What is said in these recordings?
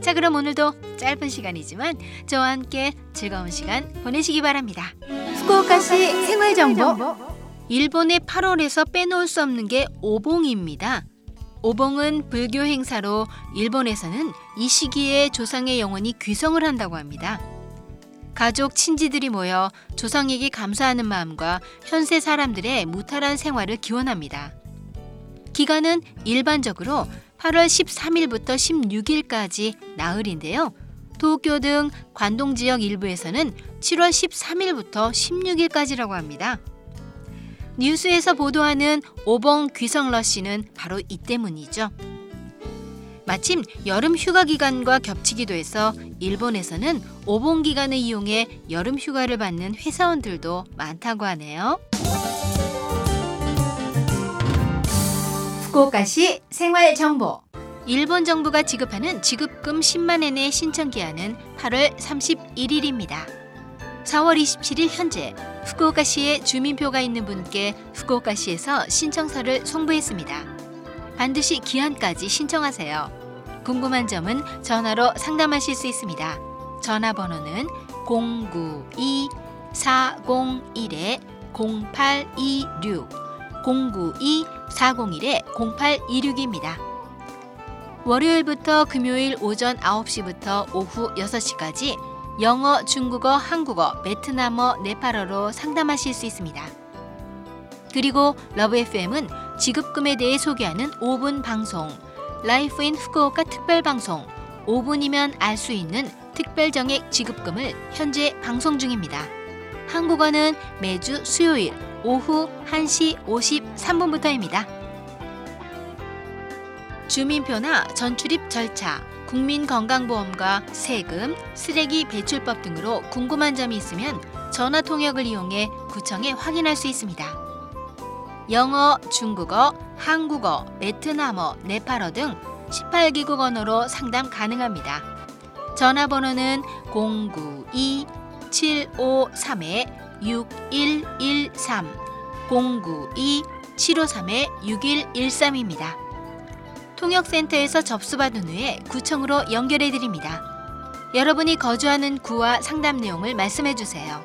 자, 그럼 오늘도 짧은 시간이지만 저와 함께 즐거운 시간 보내시기 바랍니다. 후쿠오카시 생활 정보. 일본의 8월에서 빼놓을 수 없는 게 오봉입니다. 오봉은 불교 행사로 일본에서는 이 시기에 조상의 영혼이 귀성을 한다고 합니다. 가족, 친지들이 모여 조상에게 감사하는 마음과 현세 사람들의 무탈한 생활을 기원합니다. 기간은 일반적으로 8월 13일부터 16일까지 나흘인데요. 도쿄 등 관동 지역 일부에서는 7월 13일부터 16일까지라고 합니다. 뉴스에서 보도하는 오봉 귀성 러시는 바로 이 때문이죠. 마침 여름 휴가 기간과 겹치기도 해서 일본에서는 오봉 기간을 이용해 여름 휴가를 받는 회사원들도 많다고 하네요. 후쿠오카시 생활 정보. 일본 정부가 지급하는 지급금 10만 엔의 신청 기한은 8월 31일입니다. 4월 27일 현재 후쿠오카시에 주민표가 있는 분께 후쿠오카시에서 신청서를 송부했습니다. 반드시 기한까지 신청하세요. 궁금한 점은 전화로 상담하실 수 있습니다. 전화번호는 092-401-0826 092-401-0826입니다. 월요일부터 금요일 오전 9시부터 오후 6시까지 영어, 중국어, 한국어, 베트남어, 네팔어로 상담하실 수 있습니다. 그리고 Love FM은 지급금에 대해 소개하는 5분 방송, Life in Fukuoka 특별 방송, 5분이면 알 수 있는 특별 정액 지급금을 현재 방송 중입니다. 한국어는 매주 수요일 오후 1시 53분부터입니다. 주민표나 전출입 절차, 국민건강보험과 세금, 쓰레기 배출법 등으로 궁금한 점이 있으면 전화 통역을 이용해 구청에 확인할 수 있습니다. 영어, 중국어, 한국어, 베트남어, 네팔어 등 18개국 언어로 상담 가능합니다. 전화번호는 092-753-6113, 092-753-6113입니다. 통역센터에서 접수받은 후에 구청으로 연결해 드립니다. 여러분이 거주하는 구와 상담 내용을 말씀해 주세요.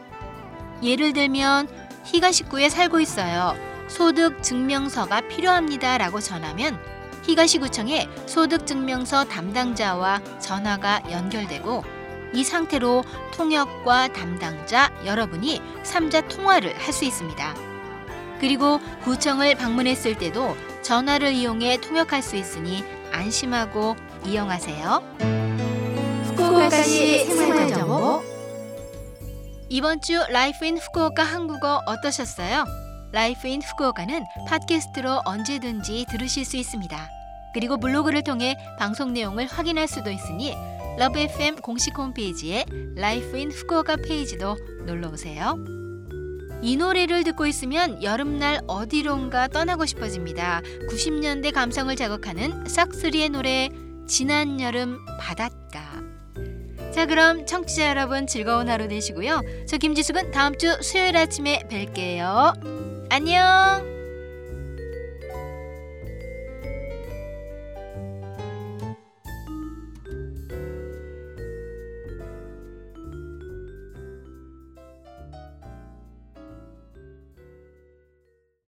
예를 들면 희가식구에 살고 있어요. 소득 증명서가 필요합니다. 라고 전하면 히가시구청에 소득증명서 담당자와 전화가 연결되고 이 상태로 통역과 담당자 여러분이 3자 통화를 할 수 있습니다. 그리고 구청을 방문했을 때도 전화를 이용해 통역할 수 있으니 안심하고 이용하세요. 후쿠오카시 생활정보 이번 주 Life in Fukuoka 한국어 어떠셨어요? Life in Fukuoka는 팟캐스트로 언제든지 들으실 수 있습니다. 그리고 블로그를 통해 방송 내용을 확인할 수도 있으니 Love FM 공식 홈페이지에 Life in Fukuoka 페이지도 놀러 오세요. 이 노래를 듣고 있으면 여름날 어디론가 떠나고 싶어집니다. 90년대 감성을 자극하는 싹스리의 노래 지난 여름 바닷가. 자 그럼 청취자 여러분 즐거운 하루 되시고요. 저 김지숙은 다음 주 수요일 아침에 뵐게요. 안녕.